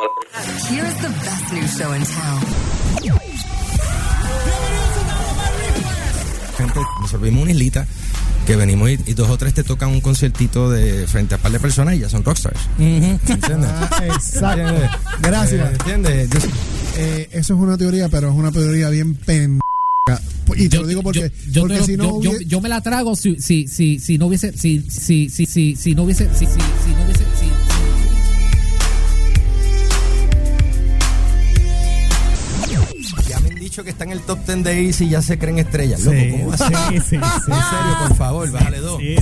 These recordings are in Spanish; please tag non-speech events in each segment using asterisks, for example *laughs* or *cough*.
Here's the best new show in town. Gente, nos servimos una islita que venimos y, y dos o tres te tocan un conciertito de frente a un par de personas y ya son rockstars. ¿Entiendes? Ah, exacto. Gracias. Eh, ¿Entiendes? Yo- Eh, eso es una teoría, pero es una teoría bien pendeja. Y te lo digo porque, yo, porque si no yo, yo- me la trago si, si, si, si no hubiese, si, si, si, si, si no hubiese, si, si, si no hubiese, si, Que está en el top 10 de Easy y ya se creen estrellas. Loco, Sí, ¿cómo va a ser? sí, sí, sí. En serio, por favor, bájale dos. Sí.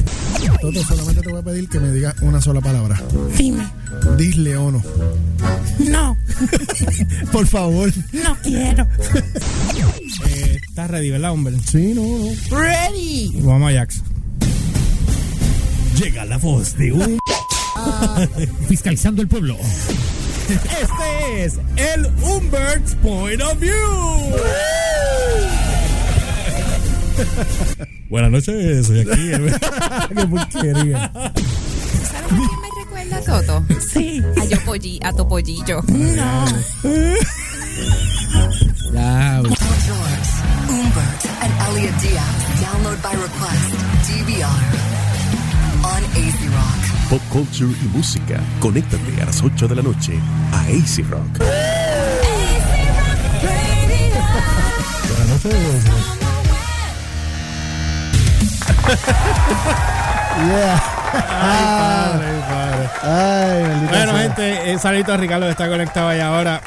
Toto, solamente te voy a pedir que me digas una sola palabra. Dime. Disle o no. No, *laughs* Por favor. no quiero. Eh, ¿Estás ready, verdad, hombre? Sí, no, no. Ready. Vamos a Jax. Llega la voz de un... *laughs* fiscalizando el pueblo. Este es el Humbert's Point of View. *laughs* Buenas noches, soy aquí. *laughs* Qué porquería. ¿Sabes a quién me recuerda Toto? Sí. A yo polli, a tu pollillo. No. George, Umbert, and Elliot Diaz. Download by request. DVR. On AC Rock. Pop culture y música. Conéctate a las 8 de la noche a AC Rock. Buenas noches. Yeah. Ay, maldita Bueno, sea. gente, eh, saludito a Ricardo que está conectado ahí ahora.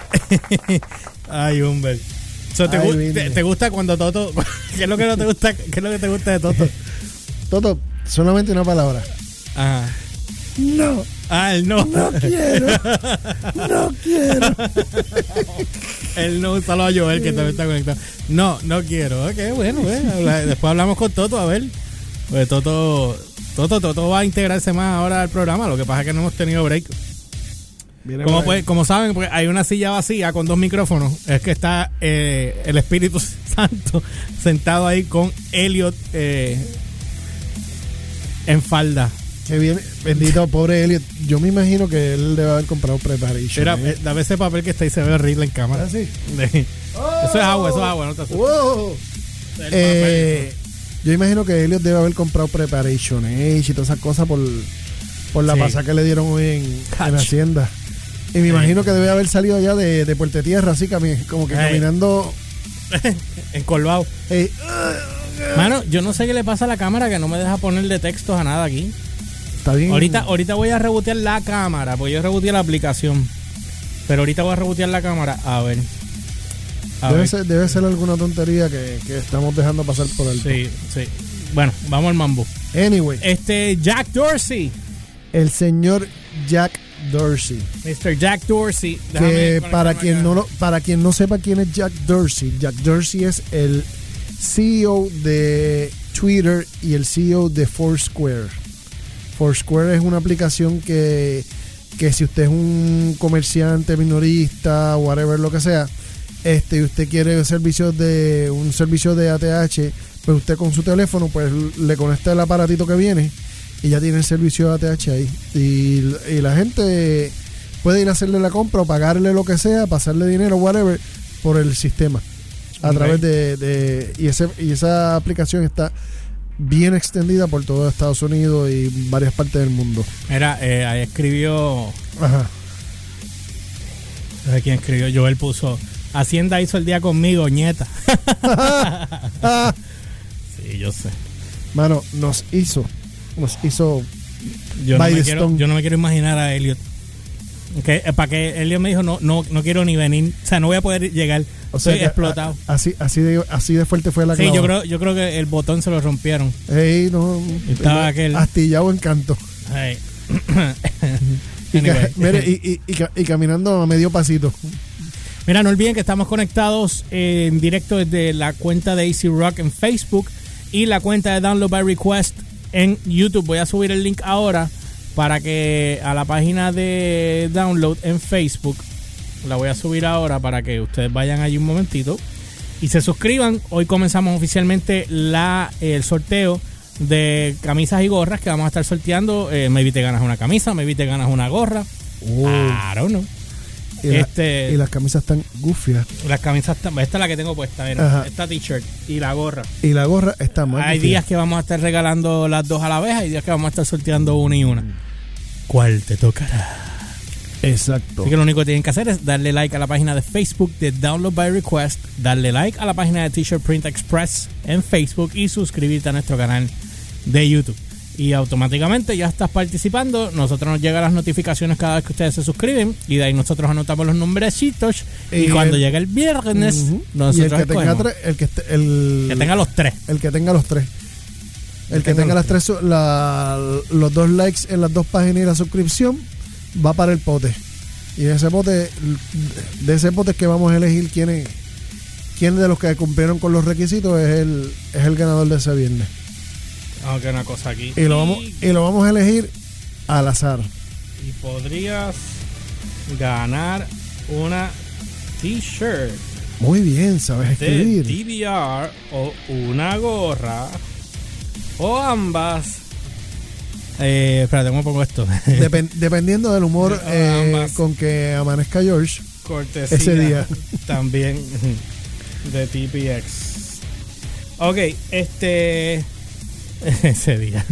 *laughs* Ay, Humbert. So, ¿te, Ay, gu- Billy. te- te gusta cuando Toto... *laughs* ¿Qué es lo que no te gusta? ¿Qué es lo que te gusta de Toto? Toto, solamente una palabra. Ajá. No, Ah, el no. no quiero. No quiero. El no, un saludo a Joel que también está conectado. No, no quiero. Ok, bueno, bueno. Después hablamos con Toto, a ver. Pues Toto, Toto, Toto va a integrarse más ahora al programa. Lo que pasa es que no hemos tenido break. Como, pues, como saben, pues hay una silla vacía con dos micrófonos. Es que está eh, el Espíritu *laughs* Santo sentado ahí con Elliot eh, en falda. Que viene, bendito, pobre Elliot. Yo me imagino que él debe haber comprado preparation. Mira, ¿eh? dame ese papel que está ahí, se ve horrible en cámara. Ah, sí. De- Eso es agua, eso es agua, no te asustes. Wow. Eh, yo imagino que Elliot debe haber comprado Preparation Age y todas esas cosas por, por la Sí. pasada que le dieron hoy en, en Hacienda. Y me imagino que debe haber salido allá de, de Puerto Tierra, así como que caminando. *laughs* Encolvado. Mano, yo no sé qué le pasa a la cámara que no me deja ponerle textos a nada aquí. Está bien. Ahorita, ahorita voy a rebotear la cámara, porque yo reboteé la aplicación. Pero ahorita voy a rebotear la cámara. A ver. A debe, ver. ser, debe ser alguna tontería que, que estamos dejando pasar por el. Sí, sí. Bueno, vamos al mambo. Anyway, Este, Jack Dorsey. el señor Jack Dorsey. Mr. Jack Dorsey. Que para quien no lo- para quien no sepa quién es Jack Dorsey, Jack Dorsey es el CEO de Twitter y el CEO de Foursquare. Foursquare es una aplicación que, que si usted es un comerciante minorista, whatever lo que sea, este y usted quiere servicios de un servicio de ATH, pues usted con su teléfono pues le conecta el aparatito que viene y ya tiene el servicio de ATH ahí. Y, y la gente puede ir a hacerle la compra o pagarle lo que sea, pasarle dinero, whatever, por el sistema. A través de, de- y, ese, y esa aplicación está bien extendida por todo Estados Unidos y varias partes del mundo. Mira, eh, ahí escribió. Ajá. No sé quién escribió. Joel puso. Hacienda hizo el día conmigo, ñeta. *laughs* Sí, yo sé. mano, nos hizo, nos hizo Yo no, me quiero, yo no me quiero imaginar a Elliot. Que, eh, para que Elliot me dijo, no, no, no quiero ni venir. O sea, no voy a poder llegar. O sea, Estoy explotado. a- así, así de, así de fuerte fue la Sí, clava. yo creo, yo creo que el botón se lo rompieron. Ey, no, Estaba aquel- astillado en canto. Ay. *coughs* Y, Anyway. mire, y, y- y ca- y caminando a medio pasito. Mira, no olviden que estamos conectados en directo desde la cuenta de AC Rock en Facebook y la cuenta de Download by Request en YouTube. Voy a subir el link ahora para que a la página de Download en Facebook la voy a subir ahora para que ustedes vayan allí un momentito y se suscriban. Hoy comenzamos oficialmente la, el sorteo de camisas y gorras que vamos a estar sorteando. Eh, maybe te ganas una camisa, maybe te ganas una gorra. I don't know. Y, la- Este- y las camisas están gufias. Las camisas, están- esta es la que tengo puesta, mira, Ajá. esta t-shirt y la gorra. Y la gorra está más Hay gufia. días que vamos a estar regalando las dos a la vez, hay días que vamos a estar sorteando una y una. ¿Cuál te tocará? Exacto. Así que lo único que tienen que hacer es darle like a la página de Facebook de Download by Request, darle like a la página de T-Shirt Print Express en Facebook y suscribirte a nuestro canal de YouTube. Y automáticamente ya estás participando. Nosotros nos llegan las notificaciones cada vez que ustedes se suscriben. Y de ahí nosotros anotamos los nombrecitos. Y, Y cuando el- llegue el viernes, Ujú. y el nosotros que tenga escogemos. tres, el que, esté- el, que tenga los tres. el que tenga los tres. El que tenga las tres, la- los dos likes en las dos páginas y la suscripción va para el pote. Y de ese pote, de ese pote es que vamos a elegir quién es, quién de los que cumplieron con los requisitos es el, es el ganador de ese viernes. Aunque una cosa aquí. Y lo vamos, y lo vamos a elegir al azar. y podrías ganar una t-shirt. Muy bien, sabes de escribir. DVR o una gorra o ambas. Eh, espérate, ¿cómo pongo esto? *laughs* Depen- dependiendo del humor Ah, eh, con que amanezca George. Cortesía Ese día. *laughs* también de TPX. Ok, este. *laughs* Ese día.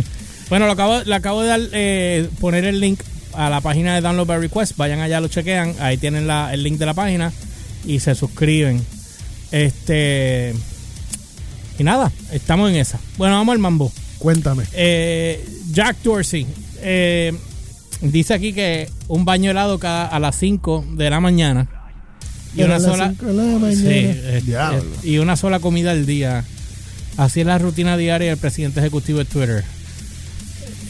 Bueno, lo acabo, le acabo de dar, eh, poner el link a la página de Download by Request. Vayan allá, lo chequean. Ahí tienen la- el link de la página y se suscriben. Este. Y nada, estamos en esa. Bueno, vamos al mambo. Cuéntame. Eh, Jack Dorsey eh, dice aquí que un baño helado cada, a las 5 de la mañana y una sola cinco de la mañana. Sí, eh, eh, y una sola comida al día. Así es la rutina diaria del presidente ejecutivo de Twitter.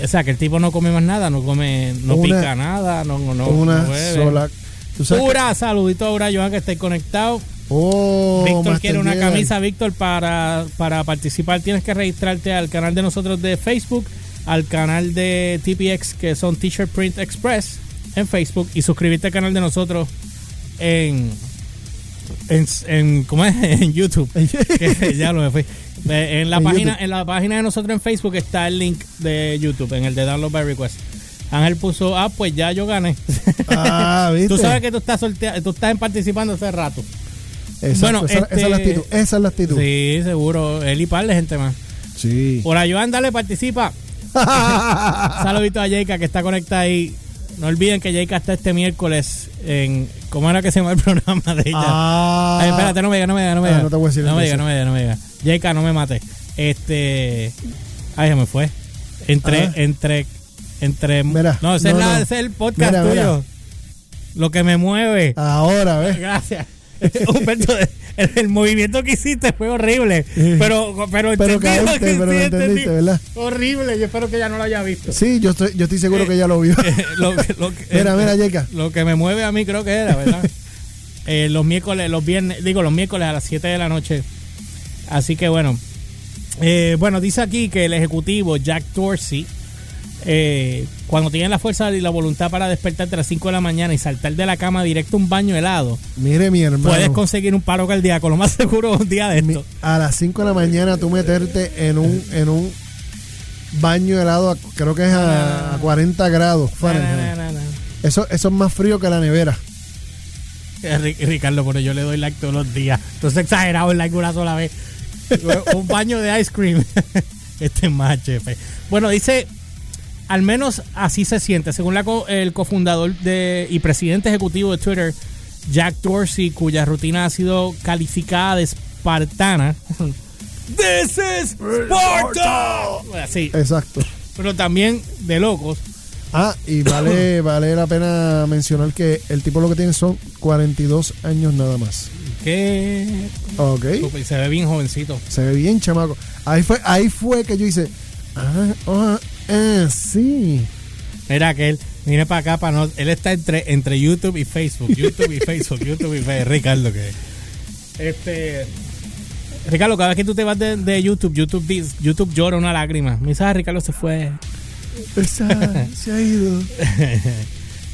O sea, que el tipo no come más nada, no come, no Una- pica nada, no, no, no una sola. ¿Tú sabes que- Pura saludito ahora, Joan, que esté conectado. Oh, Víctor quiere una camisa, Víctor, para, para participar tienes que registrarte al canal de nosotros de Facebook, al canal de TPX que son T-Shirt Print Express en Facebook y suscribirte al canal de nosotros en en, en ¿cómo es? *laughs* en YouTube. *laughs* Que ya lo me fui. Eh, En la En página YouTube. en la página de nosotros en Facebook está el link de YouTube, en el de Download by Request. Ángel puso, ah, pues ya yo gané. *laughs* Ah, ¿viste? tú sabes que tú estás sortea- tú estás participando hace rato. Exacto, bueno, esa, esa es la este- actitud. Esa es la actitud. Sí, seguro. Él y par de gente más. Sí. Por Joan, dale, participa. *laughs* Saludito a Jayka que está conectada ahí. No olviden que Jayka está este miércoles en. ¿Cómo era que se llama el programa de ella? Ah. Ay, espérate, no me diga, no me diga, no me Ah, diga. no te voy a decir No me diga, no me diga, no me diga. Jayka, no me mate. Este. Ay, se me fue. Entre, Ah. entre, entre. Mira, no, ese, no, es la- no. ese es el podcast Mira, mira. tuyo. Lo que me mueve. Ahora, ¿ves? *laughs* Gracias. *laughs* Humberto, el, *laughs* el movimiento que hiciste fue horrible. Pero, pero, Pero caíste, que pero sí entendiste, ¿verdad? Horrible. Yo espero que ella no lo haya visto. Sí, yo estoy, yo estoy seguro que ya lo vio. lo, *laughs* lo que- *laughs* Mira, mira, Yeka. Lo que me mueve a mí creo que era, ¿verdad? Eh, los miércoles, los viernes, digo, los miércoles a las 7 de la noche. Así que bueno. Eh, bueno, dice aquí que el ejecutivo Jack Dorsey, eh, cuando tiene la fuerza y la voluntad para despertarte a las 5 de la mañana y saltar de la cama directo a un baño helado, Mire, mi hermano. puedes conseguir un paro cardíaco. Lo más *laughs* seguro un día de Mi- esto. a las 5 de la mañana tú meterte en un, en un baño helado, creo que es a, a 40 grados Fahrenheit. Na, na, na. Eso, eso es más frío que la nevera. Eh, Ri- Ricardo, pero yo le doy like todos los días. Entonces exagerado el like una sola vez. *laughs* Un baño de ice cream. *laughs* Este es más chefe. Bueno, dice, al menos así se siente, según la co- el cofundador de, y presidente ejecutivo de Twitter, Jack Dorsey, cuya rutina ha sido calificada de espartana. *laughs* This is Sparta. Sí, Exacto. pero también de locos. Ah, y vale, *coughs* vale la pena mencionar que el tipo lo que tiene son 42 años nada más. Que Ok. se ve bien jovencito. Se ve bien chamaco. Ahí fue, ahí fue que yo hice. Ah, ah, ah, sí. Mira que él viene para acá para no. Él está entre, entre YouTube y Facebook. YouTube y *laughs* Facebook. YouTube y Facebook. Ricardo que. Este. Ricardo, cada vez que tú te vas de, de YouTube, YouTube, YouTube llora una lágrima. Me dice, ah, Ricardo se fue. Esa- *laughs* se ha ido.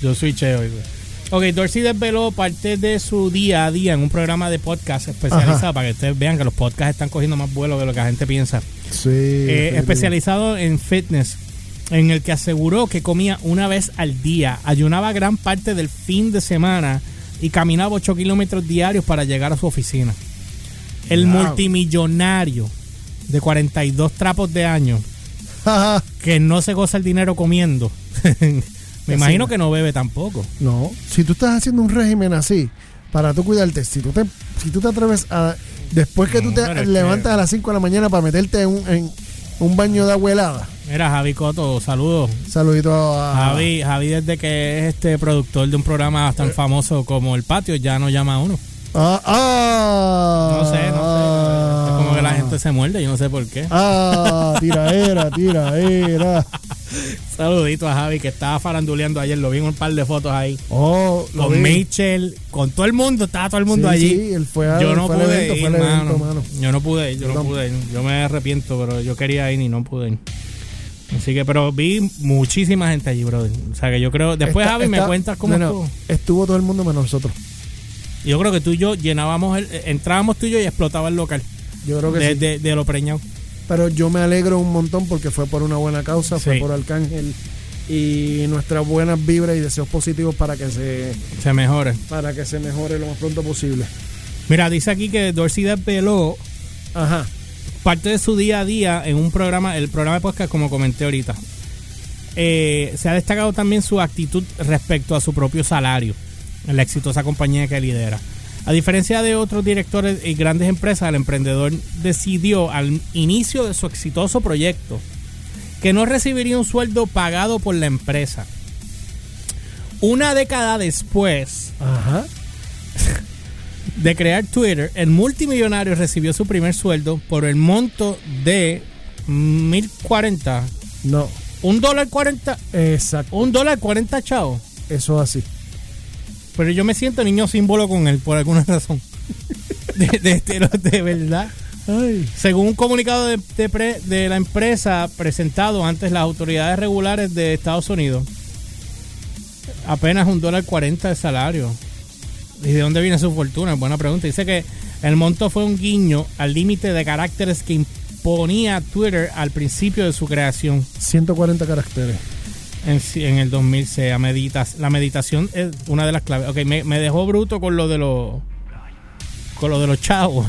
Yo soy Cheo. Ok, Dorsey desveló parte de su día a día en un programa de podcast especializado Ajá. para que ustedes vean que los podcasts están cogiendo más vuelo de lo que la gente piensa. Sí. Eh, especializado en fitness, en el que aseguró que comía una vez al día, ayunaba gran parte del fin de semana, y caminaba 8 kilómetros diarios para llegar a su oficina. El Wow. multimillonario de 42 trapos de año *laughs* que no se goza el dinero comiendo. *laughs* Me imagino que no bebe tampoco. no, si tú estás haciendo un régimen así, para tú cuidarte, si tú te, si tú te atreves a. Después que No, tú te levantas que- a las 5 de la mañana para meterte en un, en un baño de agua helada. Mira, Javi Coto, saludos. Saludito a. Javi, Javi desde que es este productor de un programa tan famoso como El Patio, ya no llama a uno. Ah, ah, No sé, no sé. Es como que la gente se muerde, yo no sé por qué. Ah, tiraera, tiraera. *laughs* Saludito a Javi que estaba faranduleando ayer, lo vi en un par de fotos ahí. Oh, lo Con. Mitchell, con todo el mundo, estaba todo el mundo Sí, allí. sí, él fue a- yo no fue pude evento, ir, fue evento, mano. Yo no pude ir, yo Yo no pude ir. Yo me arrepiento, pero yo quería ir y no pude ir. Así que, pero vi muchísima gente allí, brother. O sea que yo creo, después Está- Javi me cuentas cómo no, no, estuvo. Estuvo todo el mundo menos nosotros. Yo creo que tú y yo llenábamos, el, entrábamos tú y yo y explotaba el local. Yo creo que De, sí. de, de lo preñado. Pero yo me alegro un montón porque fue por una buena causa, fue por Arcángel y nuestras buenas vibras y deseos positivos para que se Se mejore. para que se mejore lo más pronto posible. Mira, dice aquí que Dorsey desveló Ajá. parte de su día a día en un programa, el programa de podcast, como comenté ahorita. Eh, se ha destacado también su actitud respecto a su propio salario en la exitosa compañía que lidera. A diferencia de otros directores y grandes empresas, el emprendedor decidió al inicio de su exitoso proyecto que no recibiría un sueldo pagado por la empresa. Una década después Ajá. de crear Twitter, el multimillonario recibió su primer sueldo por el monto de 1040. No. Un dólar 40. Exacto. Un dólar 40 chavos. Eso así. Pero yo me siento niño símbolo con él por alguna *laughs* razón. De, de, de- de verdad. Ay. Según un comunicado de, de pre- de la empresa presentado antes las autoridades regulares de Estados Unidos, apenas un dólar 40 de salario. ¿Y de dónde viene su fortuna? Buena pregunta. Dice que el monto fue un guiño al límite de caracteres que imponía Twitter al principio de su creación 140 caracteres. En, en el 2006. A meditas, la meditación es una de las claves. Ok, me, me dejó bruto con lo de los con lo de los chavos.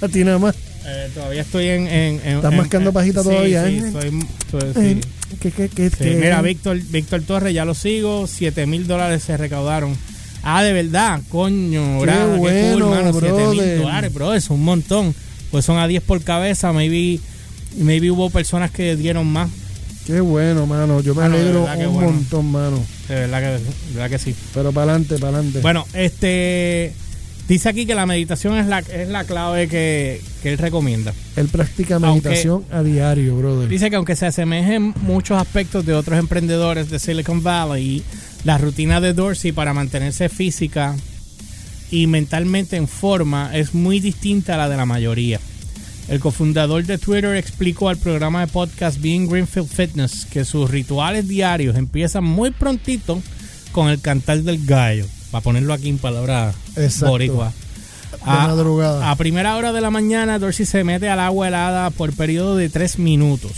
A *laughs* ti nada más. Eh, todavía estoy en. en, en- ¿Estás en- mascando en- pajita todavía, Sí, eh? estoy- estoy- sí. Eh, ¿Qué, qué, qué, Sí, qué? Mira, Víctor, Víctor Torres, ya lo sigo. 7 mil dólares se recaudaron. Ah, de verdad, coño, Qué bravo, qué bueno, cool, mano. 7 mil dólares, bro, es un montón. Pues son a 10 por cabeza. Maybe, maybe hubo personas que dieron más. Qué bueno, mano. Yo me Mano, alegro un bueno. montón, mano. De verdad que, de verdad que sí. Pero para adelante, para adelante. Bueno, este. Dice aquí que la meditación es la, es la clave que, que él recomienda. Él practica Aunque- meditación a diario, brother. Dice que aunque se asemejen muchos aspectos de otros emprendedores de Silicon Valley, la rutina de Dorsey para mantenerse física y mentalmente en forma es muy distinta a la de la mayoría. El cofundador de Twitter explicó al programa de podcast Being Greenfield Fitness que sus rituales diarios empiezan muy prontito con el cantar del gallo, para ponerlo aquí en palabras boricua. Madrugada. a primera hora de la mañana, Dorsey se mete al agua helada por periodo de 3 minutos.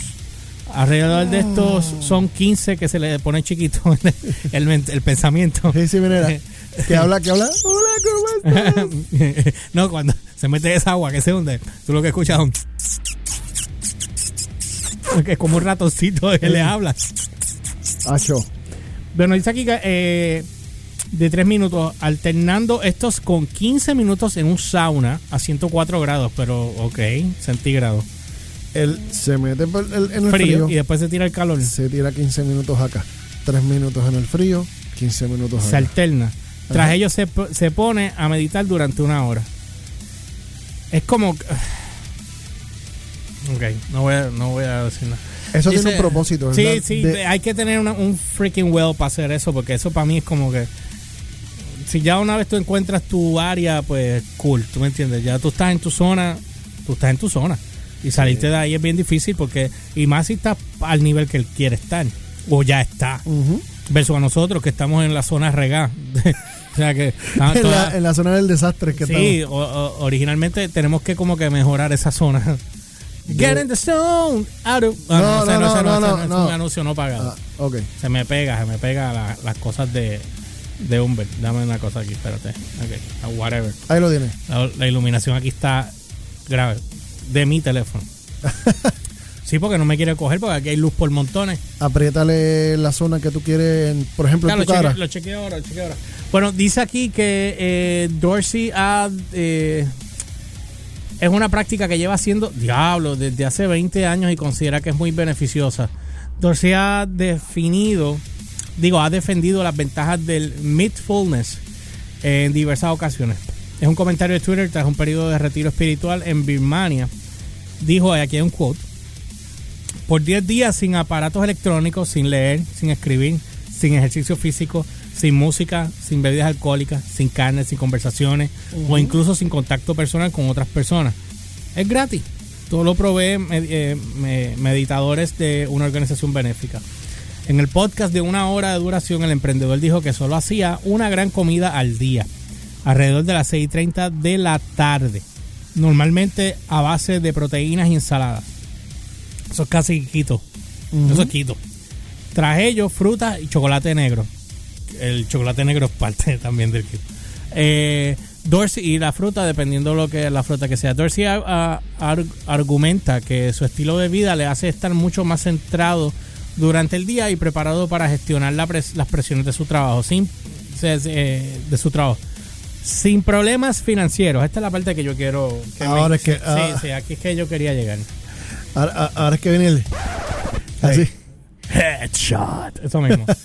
Alrededor de estos son 15 que se le pone chiquito *laughs* el, el- el pensamiento. Sí, sí, mira. *laughs* Que habla, que habla. Hola, ¿cómo estás? *laughs* no, cuando se mete esa agua que se hunde, tú lo que escuchas es un... *laughs* que es como un ratoncito que le habla. Acho. Bueno, dice aquí que eh, de 3 minutos, alternando estos con 15 minutos en un sauna a 104 grados, pero ok, centígrados. Él se mete el- en el Frío, frío. y después se tira el calor. Se tira 15 minutos acá. 3 minutos en el frío, 15 minutos Se acá. alterna. Tras ello se, se pone a meditar durante una hora. Es como... Ok, no voy a, no voy a decir nada. Eso tiene un propósito, Sí, ¿verdad? sí, de- hay que tener una- un freaking well para hacer eso, porque eso para mí es como que... Si ya una vez tú encuentras tu área, pues cool, tú me entiendes. Ya tú estás en tu zona, tú estás en tu zona. Y salirte de ahí es bien difícil porque... Y más si estás al nivel que él quiere estar. O ya está. Ujú. Versus a nosotros que estamos en la zona regada. *laughs* o sea que... *laughs* en, la, en la zona del desastre que sí, o- o- originalmente tenemos que como que mejorar esa zona. Get in the zone. Out of- Ah, No, no, no, ese no, es no. un anuncio no pagado. Ah, ok. Se me pega, se me pega la- las cosas de, de Humber. Dame una cosa aquí, espérate. Ok, ah, whatever. Ahí lo tienes. La, la iluminación aquí está grave. De mi teléfono. *laughs* sí, porque no me quiere coger porque aquí hay luz por montones. Apriétale la zona que tú quieres, por ejemplo, Claro, en tu lo, cheque- cara. lo chequeo ahora, lo chequeo ahora. Bueno, dice aquí que eh, Dorsey ha, eh, es una práctica que lleva haciendo diablo desde hace 20 años y considera que es muy beneficiosa. Dorsey ha definido, digo, ha defendido las ventajas del mindfulness en diversas ocasiones. Es un comentario de Twitter tras un periodo de retiro espiritual en Birmania. Dijo, aquí hay un quote, por 10 días sin aparatos electrónicos, sin leer, sin escribir, sin ejercicio físico, sin música, sin bebidas alcohólicas, sin carne, sin conversaciones o incluso sin contacto personal con otras personas. Es gratis. Todo lo provee eh, me- meditadores de una organización benéfica. En el podcast de una hora de duración, el emprendedor dijo que solo hacía una gran comida al día, alrededor de las 6.30 de la tarde, normalmente a base de proteínas y ensaladas. Eso es casi quito. Eso es quito. Tras ello, fruta y chocolate negro. El chocolate negro es parte *laughs* también del kit. Eh, Dorsey y la fruta, dependiendo lo que la fruta que sea. Dorsey ar- argumenta que su estilo de vida le hace estar mucho más centrado durante el día y preparado para gestionar la pres- las presiones de su trabajo, sin eh, de su trabajo, sin problemas financieros. Esta es la parte que yo quiero. que Ahora me- es que, sí, ah. sí, aquí es que yo quería llegar. Ahora, es que viene el. Así. Headshot. Eso mismo. *laughs*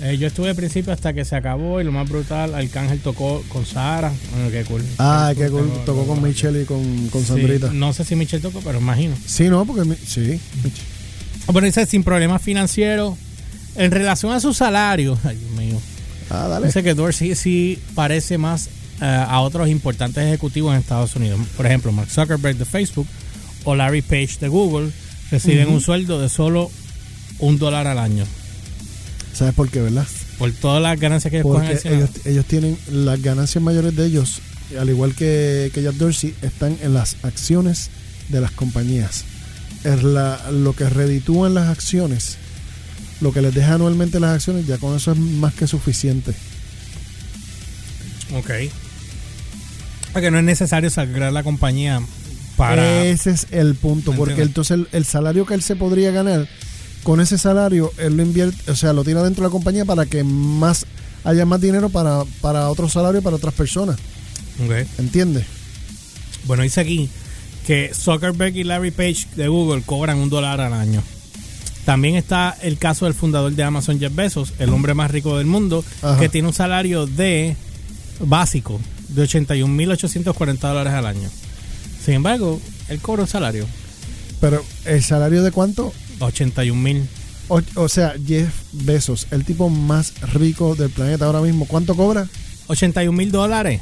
Eh, yo estuve al principio hasta que se acabó y lo más brutal, Arcángel tocó con Sara. Bueno, qué cool. Ah, que Tengo- tocó con Michelle y con, con Sí, Sandrita. no sé si Michelle tocó, pero imagino. Sí, no, porque. mi- Sí. Bueno, dice sin problemas financieros. En relación a su salario, *laughs* ay Dios mío. Ah, dale. Dice que Dorsey sí parece más eh, a otros importantes ejecutivos en Estados Unidos. Por ejemplo, Mark Zuckerberg de Facebook o Larry Page de Google reciben un sueldo de solo un dólar al año. ¿Sabes por qué, verdad? Por todas las ganancias que Porque ellos, ellos tienen las ganancias mayores de ellos, al igual que, que Jack Dorsey, están en las acciones de las compañías. Es la, lo que reditúan las acciones, lo que les deja anualmente las acciones, ya con eso es más que suficiente. Ok. Porque no es necesario sacar la compañía para. Ese es el punto, porque Entiendo. entonces el, el salario que él se podría ganar, con ese salario, él lo invierte, o sea, lo tira dentro de la compañía para que más haya más dinero para, para otro salario para otras personas. Ok. ¿Entiendes? Bueno, dice aquí que Zuckerberg y Larry Page de Google cobran un dólar al año. También está el caso del fundador de Amazon, Jeff Bezos, el hombre más rico del mundo, Ajá. que tiene un salario de básico de 81.840 dólares al año. Sin embargo, él cobra un salario Pero el salario de cuánto? 81.000. O, o sea, Jeff Bezos, el tipo más rico del planeta ahora mismo, ¿cuánto cobra? 81 mil dólares.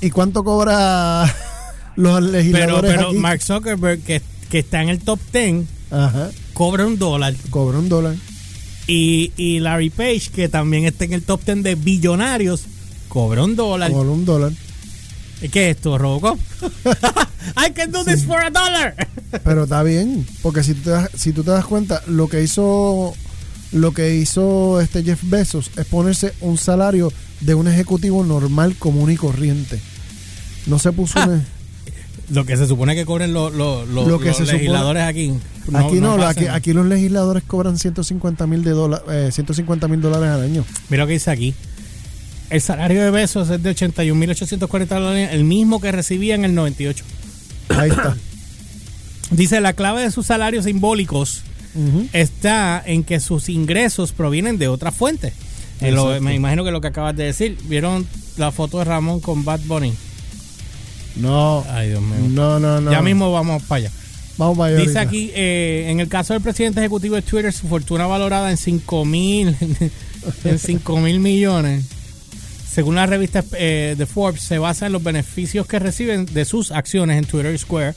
¿Y cuánto cobra *laughs* los Pero, legisladores pero aquí? Mark Zuckerberg, que, que está en el top 10, Ajá, cobra un dólar. cobra un dólar. Y, y Larry Page, que también está en el top 10 de billonarios, cobra un dólar. Cobra un dólar. ¿Qué es esto, Robocop? *laughs* I can do this for a dollar. Pero está bien, porque si tú te das, si tú te das cuenta, lo que hizo lo que hizo este Jeff Bezos es ponerse un salario de un ejecutivo normal, común y corriente. No se puso un- Lo que se supone que cobren Lo que los supone- legisladores aquí. aquí no, aquí, aquí los legisladores cobran 150 mil eh, 150 mil dólares al año. Mira lo que dice aquí. El salario de Besos es de 81.840 dólares, el mismo que recibía en el 98. Ahí está. *coughs* Dice, la clave de sus salarios simbólicos está en que sus ingresos provienen de otras fuentes. Eh, lo- me imagino que lo que acabas de decir. ¿Vieron la foto de Ramón con Bad Bunny? No, Ay, Dios mío. no, no, no. Ya mismo vamos para allá. Vamos para allá Dice ahorita. aquí, eh, en el caso del presidente ejecutivo de Twitter, su fortuna valorada en 5 mil *laughs* en 5 mil millones. Según la revista eh, de Forbes, se basa en los beneficios que reciben de sus acciones en Twitter Square.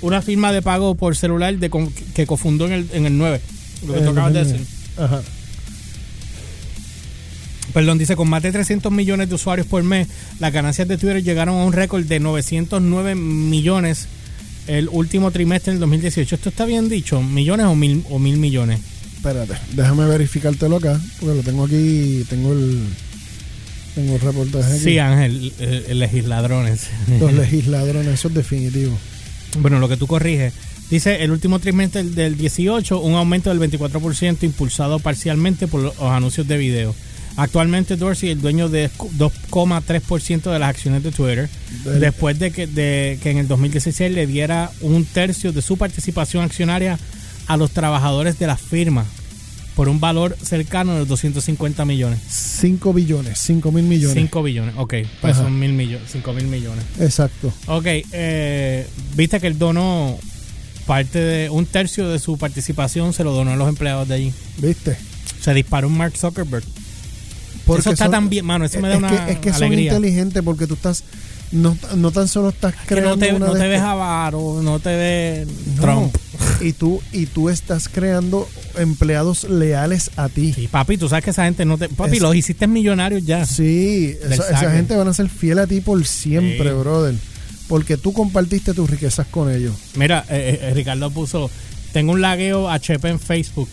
Una firma de pago por celular de con- que cofundó en el, en el 9. Lo que Eh, tú acabas de decir. Ajá. Perdón, dice, con más de 300 millones de usuarios por mes, las ganancias de Twitter llegaron a un récord de 909 millones el último trimestre del 2018. ¿Esto está bien dicho? ¿Millones o mil, o mil millones? Espérate, déjame verificártelo acá, porque lo tengo aquí, tengo el, tengo el reportaje aquí. Sí, Ángel, legisladrones. Los *laughs* legisladores, eso es definitivo. Bueno, lo que tú corriges. Dice el último trimestre del- del 18, un aumento del 24% impulsado parcialmente por los anuncios de video. Actualmente Dorsey es el dueño de 2,3% de las acciones de Twitter, Del- después de que, de que en el 2016 le diera un tercio de su participación accionaria a los trabajadores de la firma por un valor cercano de 250 millones. 5 billones, 5 mil millones. 5 billones, ok, pues Ajá. son mil millones, 5 mil millones. Exacto. Ok, eh, viste que él donó parte de un tercio de su participación, se lo donó a los empleados de allí. ¿Viste? Se disparó un Mark Zuckerberg. Porque eso está son- tan bien, mano, eso me da es una que, es que son alegría. inteligentes porque tú estás, no, no tan solo estás Que creando no te, una no te ves avaro, no te ves No. Trump. *laughs* Y tú, y tú estás creando empleados leales a ti. Sí, papi, tú sabes que esa gente no te... Papi, Es- los hiciste millonarios ya. Sí, esa, gente van a ser fiel a ti por siempre, Sí. brother. Porque tú compartiste tus riquezas con ellos. Mira, eh, eh, Ricardo puso, tengo un lagueo HP en Facebook.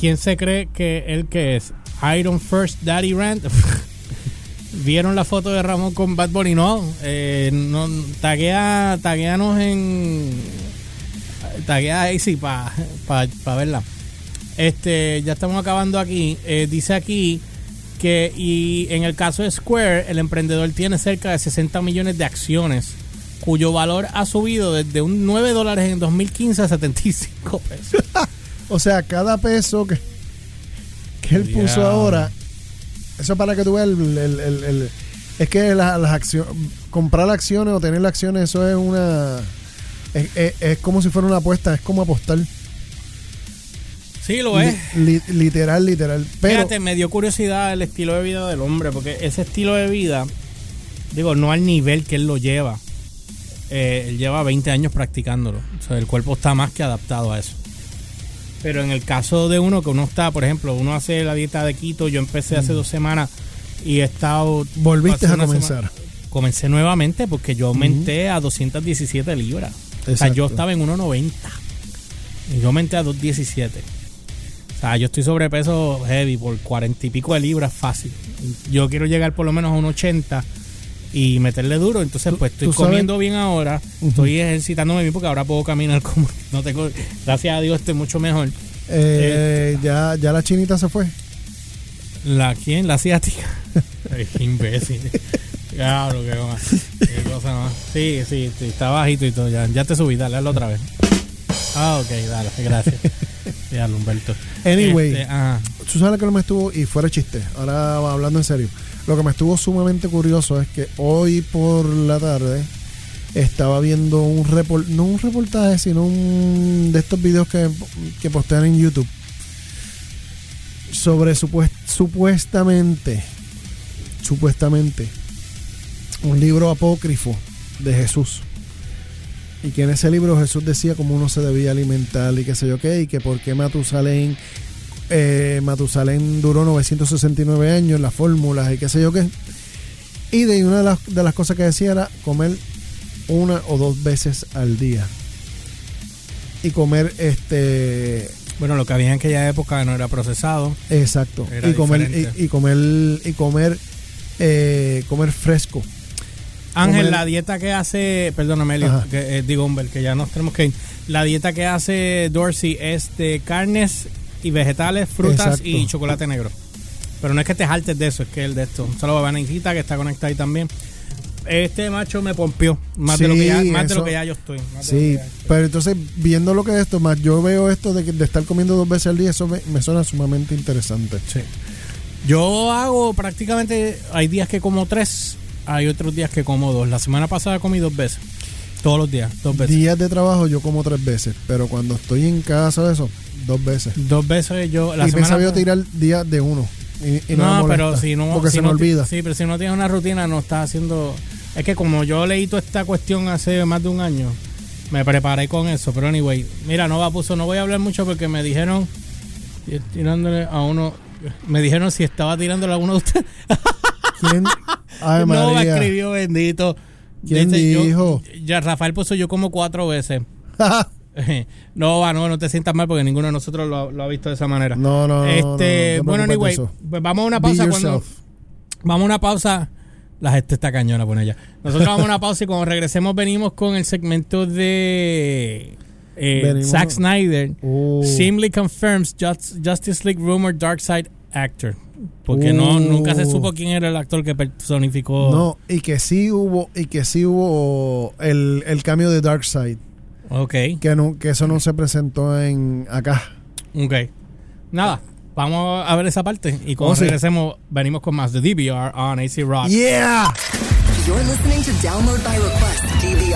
¿Quién se cree que él que es? Iron First Daddy Rand. *laughs* ¿Vieron la foto de Ramón con Bad Bunny? No, eh, no taguea, tagueanos en... Taguea a Easy para pa, verla. Este, ya estamos acabando aquí. Eh, dice aquí que y en el caso de Square, el emprendedor tiene cerca de 60 millones de acciones, cuyo valor ha subido desde un 9 dólares en 2015 a 75 pesos. *laughs* O sea, cada peso que, que él puso ahora, eso para que tú veas el, el- el- el- es que la- las acciones, comprar acciones o tener acciones, eso es una, es, es- es como si fuera una apuesta, es como apostar. Sí, lo es. Li- li- literal, literal. Pero, Fíjate, me dio curiosidad el estilo de vida del hombre, porque ese estilo de vida, digo, no al nivel que él lo lleva. Eh, él lleva 20 años practicándolo. O sea, el cuerpo está más que adaptado a eso. Pero en el caso de uno que uno está, por ejemplo, uno hace la dieta de keto, yo empecé hace dos semanas y he estado... Mm. Volviste a comenzar. semana- comencé nuevamente porque yo aumenté a 217 libras. O sea, yo estaba en 1.90 y yo aumenté a 217. O sea, yo estoy sobrepeso heavy por 40 y pico de libras fácil. Yo quiero llegar por lo menos a un 80 y meterle duro. Entonces, pues estoy sabes- comiendo bien ahora. Estoy ejercitándome bien porque ahora puedo caminar como *laughs* no tengo. Gracias a Dios estoy mucho mejor. eh, ya, ya la chinita se fue. ¿La quién? La asiática. *laughs* Qué imbécil. Claro, qué, qué cosa más. Sí, sí, sí, está bajito y todo. Ya, ya te subí, dale, hazlo otra vez. Ah, ok, dale, gracias. *laughs* Ya, Humberto. Anyway. Este. Tú sabes lo que me estuvo, y fuera chiste, ahora hablando en serio, lo que me estuvo sumamente curioso es que hoy por la tarde estaba viendo un report, no un reportaje, sino un de estos videos que, que postean en YouTube sobre supuest- supuestamente, supuestamente, un libro apócrifo de Jesús. Y que en ese libro Jesús decía cómo uno se debía alimentar y qué sé yo qué, y que por qué Matusalén eh, Matusalén duró 969 años, las fórmulas y qué sé yo qué. Y de una de las, de las cosas que decía era comer una o dos veces al día. Y comer este Bueno, lo que había en aquella época no era procesado. exacto. Era Y comer, y, y comer y comer eh, comer fresco. Ángel, la dieta que hace, perdóname, Elio, que, eh, digo, Humber, que ya nos tenemos que ir. La dieta que hace Dorsey es de carnes y vegetales, frutas Exacto. y chocolate negro. Pero no es que te jaltes de eso, es que el de esto. Solo Vanesita, que está conectada ahí también. Este macho me pompió. Más, de, lo que ya, más de lo que ya yo estoy. Sí, ya- pero entonces viendo lo que es esto, más yo veo esto de, que- de estar comiendo dos veces al día, eso me, me suena sumamente interesante. Sí. Yo hago prácticamente, hay días que como tres, hay otros días que como dos. La semana pasada comí dos veces. Todos los días, dos veces. Días de trabajo yo como tres veces, pero cuando estoy en casa eso, dos veces. Dos veces yo. La y semana pensaba yo tirar días de uno. Y, y no, no, pero si no. Porque si se no me olvida. Sí, pero si no tienes una rutina, no estás haciendo. Es que como yo leí toda esta cuestión hace más de un año, me preparé con eso. Pero anyway, mira, no va puso, no voy a hablar mucho porque me dijeron. Tirándole a uno. Me dijeron si estaba tirándole a uno de ustedes. *laughs* ¿Quién? *laughs* Ay, no María. escribió, bendito. ¿Quién Dice, yo- dijo? ya Rafael puso yo como cuatro veces. *laughs* *laughs* no, va, no, no te sientas mal porque ninguno de nosotros lo, lo ha visto de esa manera. No, no, Este, no, no te bueno, anyway, pues vamos a una pausa cuando vamos a una pausa. La gente está cañona por ella. Nosotros vamos a una pausa y cuando regresemos venimos con el segmento de eh, Zack Snyder. Simply confirms Just- Justice League rumor Darkseid actor. Porque no, Uh. nunca se supo quién era el actor que personificó. No, y que sí hubo, y que sí hubo el, el cambio de Darkseid. Ok, Que, no, que eso no se presentó en acá. ok. Nada, vamos a ver esa parte. Y cuando Oh, sí. regresemos, venimos con más de DVR on AC Rock. Yeah! You're listening to Download by Request DVR